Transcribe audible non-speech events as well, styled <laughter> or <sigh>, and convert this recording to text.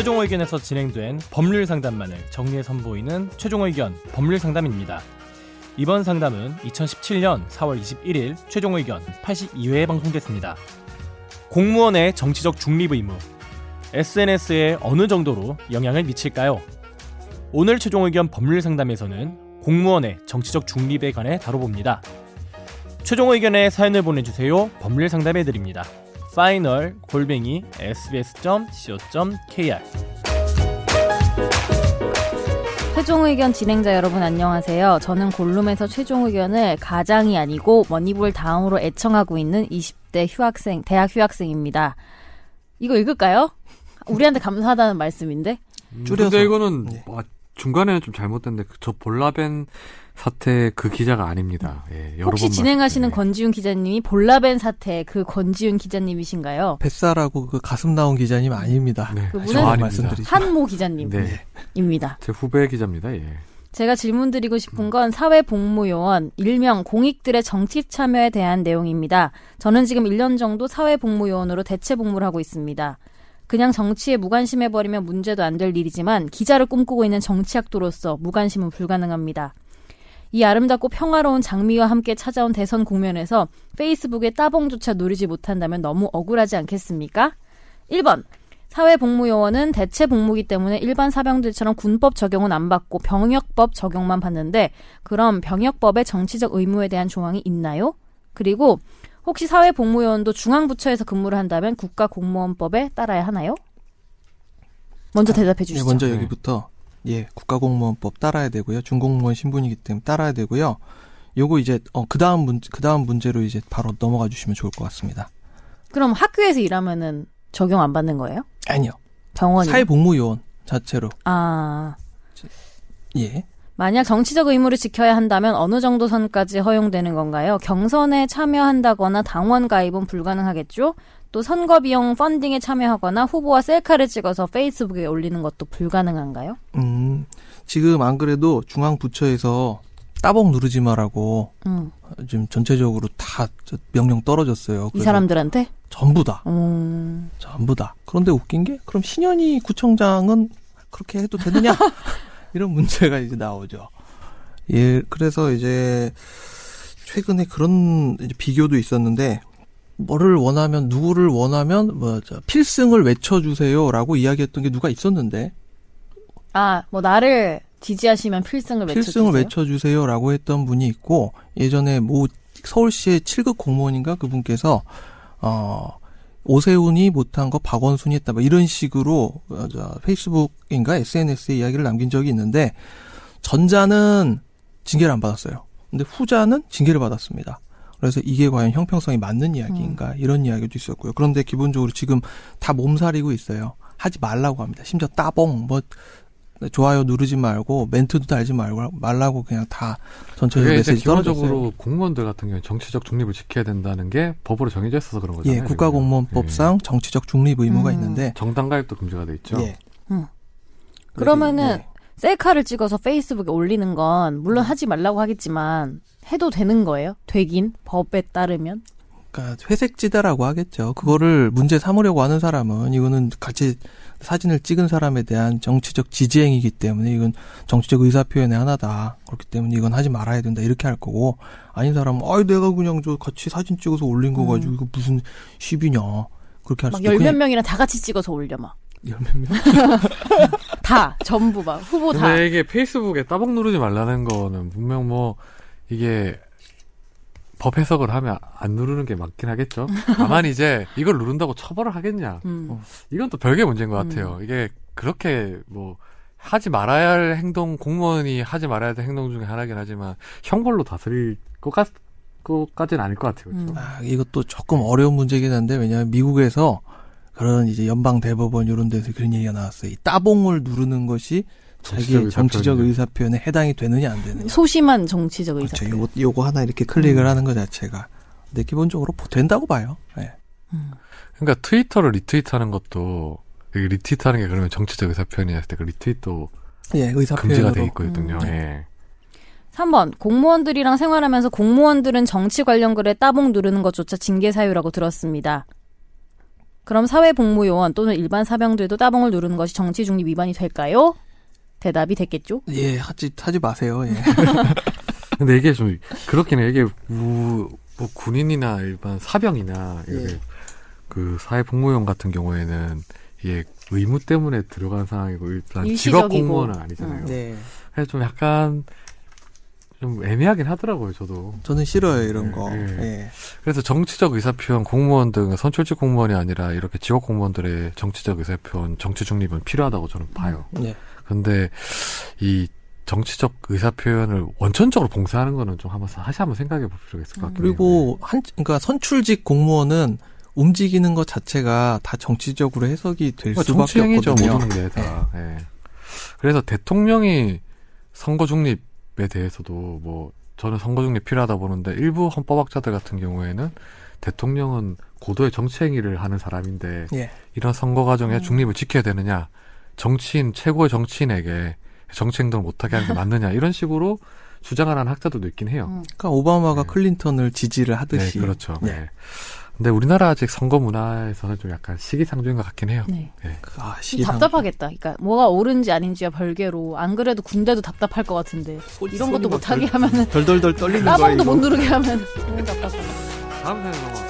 최종 의견에서 진행된 법률 상담만을 정리해 선보이는 최종 의견 법률 상담입니다. 이번 상담은 2017년 4월 21일 최종 의견 82회에 방송됐습니다. 공무원의 정치적 중립 의무 SNS에 어느 정도로 영향을 미칠까요? 오늘 최종 의견 법률 상담에서는 공무원의 정치적 중립에 관해 다뤄봅니다. 최종 의견에 사연을 보내주세요. 법률 상담해 드립니다. final 골뱅이 sbs.co.kr 최종 의견 진행자 여러분 안녕하세요. 저는 골룸에서 최종 의견을 가장이 아니고 머니볼 다음으로 애청하고 있는 20대 휴학생, 대학 휴학생입니다. 이거 읽을까요? 우리한테 감사하다는 말씀인데? 줄여서. 근데 이거는 네. 와, 중간에는 좀 잘못됐는데 그- 저 볼라벤 사태 그 기자가 아닙니다. 예, 여러 혹시 번 진행하시는 말씀드렸는데. 권지윤 기자님이 볼라벤 사태 그 권지윤 기자님이신가요? 뱃살하고 그 가슴 나온 기자님 아닙니다. 네, 저 아닙니다. 말씀드리죠. 한모 기자님입니다. 네, 제 후배 기자입니다. 예. 제가 질문 드리고 싶은 건 사회복무요원, 일명 공익들의 정치 참여에 대한 내용입니다. 저는 지금 1년 정도 사회복무요원으로 대체 복무를 하고 있습니다. 그냥 정치에 무관심해버리면 문제도 안 될 일이지만 기자를 꿈꾸고 있는 정치학도로서 무관심은 불가능합니다. 이 아름답고 평화로운 장미와 함께 찾아온 대선 국면에서 페이스북에 따봉조차 누리지 못한다면 너무 억울하지 않겠습니까? 1번. 사회복무요원은 대체 복무기 때문에 일반 사병들처럼 군법 적용은 안 받고 병역법 적용만 받는데 그럼 병역법에 정치적 의무에 대한 조항이 있나요? 그리고 혹시 사회복무요원도 중앙부처에서 근무를 한다면 국가공무원법에 따라야 하나요? 먼저 대답해 예, 주시죠. 먼저 네. 여기부터 예 국가공무원법 따라야 되고요. 중공무원 신분이기 때문에 따라야 되고요. 요거 이제 어 그다음 문 그다음 문제로 이제 바로 넘어가 주시면 좋을 것 같습니다. 그럼 학교에서 일하면은 적용 안 받는 거예요? 아니요. 병원이 사회복무요원 자체로 아 예. 만약 정치적 의무를 지켜야 한다면 어느 정도 선까지 허용되는 건가요? 경선에 참여한다거나 당원 가입은 불가능하겠죠? 또 선거 비용 펀딩에 참여하거나 후보와 셀카를 찍어서 페이스북에 올리는 것도 불가능한가요? 음 지금 안 그래도 중앙부처에서 따봉 누르지 마라고 음, 지금 전체적으로 다저 명령 떨어졌어요. 이 사람들한테? 전부 다 음, 전부 다. 그런데 웃긴 게 그럼 신현희 구청장은 그렇게 해도 되느냐? <laughs> 이런 문제가 이제 나오죠. 예, 그래서 이제 최근에 그런 이제 비교도 있었는데 뭐를 원하면 누구를 원하면 뭐저 필승을 외쳐주세요라고 이야기했던 게 누가 있었는데 아, 뭐 나를 지지하시면 필승을 외쳐주세요. 필승을 외쳐주세요라고 했던 분이 있고 예전에 뭐 서울시의 7급 공무원인가 그분께서 어 오세훈이 못한 거 박원순이 했다 뭐 이런 식으로 어, 저 페이스북인가 SNS에 이야기를 남긴 적이 있는데 전자는 징계를 안 받았어요. 근데 후자는 징계를 받았습니다. 그래서 이게 과연 형평성이 맞는 이야기인가 이런 이야기도 있었고요. 그런데 기본적으로 지금 다 몸살이고 있어요. 하지 말라고 합니다. 심지어 따봉 뭐 좋아요 누르지 말고 멘트도 달지 말고 말라고 그냥 다 이제 메시지 떨어졌어요. 기본적으로 공무원들 같은 경우에 정치적 중립을 지켜야 된다는 게 법으로 정해져 있어서 그런 거잖아요. 예, 국가공무원법상 정치적 중립 의무가 음. 있는데 정당 가입도 금지가 돼 있죠. 예. 음. 그러면은 예. 셀카를 찍어서 페이스북에 올리는 건 물론 하지 말라고 하겠지만 해도 되는 거예요? 되긴 법에 따르면 그러니까 회색지대라고 하겠죠. 그거를 문제 삼으려고 하는 사람은 이거는 같이 사진을 찍은 사람에 대한 정치적 지지행위이기 때문에 이건 정치적 의사표현의 하나다. 그렇기 때문에 이건 하지 말아야 된다. 이렇게 할 거고 아닌 사람은 아이 내가 그냥 저 같이 사진 찍어서 올린 거 음. 가지고 이거 무슨 시비냐. 그렇게 할막 수도 열몇 그냥 명이랑 다 같이 찍어서 올려 막. 열몇 명. <laughs> 다 전부 막 후보 다. 근데 이게 페이스북에 따봉 누르지 말라는 거는 분명 뭐 이게 법 해석을 하면 안 누르는 게 맞긴 하겠죠. 다만 이제 이걸 누른다고 처벌을 하겠냐. 음. 이건 또 별개 문제인 것 같아요. 이게 그렇게 뭐 하지 말아야 할 행동 공무원이 하지 말아야 될 행동 중에 하나긴 하지만 형벌로 다스릴 것 같, 것까지는 아닐 것 같아요. 그렇죠? 음. 아, 이것도 조금 어려운 문제긴 한데 왜냐하면 미국에서 그런 이제 연방 대법원 이런 데서 그런 얘기가 나왔어요. 이 따봉을 누르는 것이 자기의 정치적 의사표현이죠. 의사 표현에 해당이 되느냐 안 되느냐. 소심한 정치적 의사. 그렇죠. 요거, 요거 하나 이렇게 클릭을 하는 것 자체가. 근데 기본적으로 된다고 봐요. 예. 음. 그러니까 트위터를 리트윗하는 것도 리트윗하는 게 그러면 정치적 의사 표현이었을 때 그 리트윗도 예, 금지가 의사표현으로. 돼 있거든요. 음. 예. 3번 공무원들이랑 생활하면서 공무원들은 정치 관련 글에 따봉 누르는 것조차 징계 사유라고 들었습니다. 그럼 사회복무요원 또는 일반 사병들도 따봉을 누르는 것이 정치 중립 위반이 될까요? 대답이 됐겠죠? 예, 하지 하지 마세요. 예. <laughs> 근데 이게 좀 그렇긴 해. 이게 우, 뭐 군인이나 일반 사병이나 이렇게 예. 그 사회 복무용 같은 경우에는 이게 의무 때문에 들어간 상황이고 일단 직업 일시적이고. 공무원은 아니잖아요. 음. 네. 그래서 좀 약간 좀 애매하긴 하더라고요, 저도. 저는 싫어요 이런 거. 예. 예. 그래서 정치적 의사표현 공무원 등 선출직 공무원이 아니라 이렇게 직업 공무원들의 정치적 의사표현, 정치 중립은 필요하다고 저는 봐요. 예. 근데 이 정치적 의사 표현을 원천적으로 봉쇄하는 거는 좀 한번 다시 한번 생각해 볼 필요가 있을 것 같긴 해요. 그리고 한 그러니까 선출직 공무원은 움직이는 것 자체가 다 정치적으로 해석이 될 그러니까 수밖에 없거든요. 모든 게 다. 예. 그래서 대통령이 선거 중립에 대해서도 뭐 저는 선거 중립 필요하다 보는데 일부 헌법학자들 같은 경우에는 대통령은 고도의 정치 행위를 하는 사람인데 예. 이런 선거 과정에 음. 중립을 지켜야 되느냐 정치인 최고의 정치인에게 정치 행동을 못하게 하는 게 맞느냐 이런 식으로 주장을 하는 학자들도 있긴 해요. 음. 그러니까 오바마가 네. 클린턴을 지지를 하듯이 네, 그렇죠. 네. 네. 근데 우리나라 아직 선거 문화에서는 좀 약간 시기상조인 것 같긴 해요. 네. 아, 좀 시기상 답답하겠다. 그러니까 뭐가 옳은지 아닌지와 별개로 안 그래도 군대도 답답할 것 같은데 이런 것도 못하게 하면은 덜덜덜 떨리는 거예요. 따봉도. 못 누르게 하면 너무 답답하다. 다음 사연 넘어갈게요.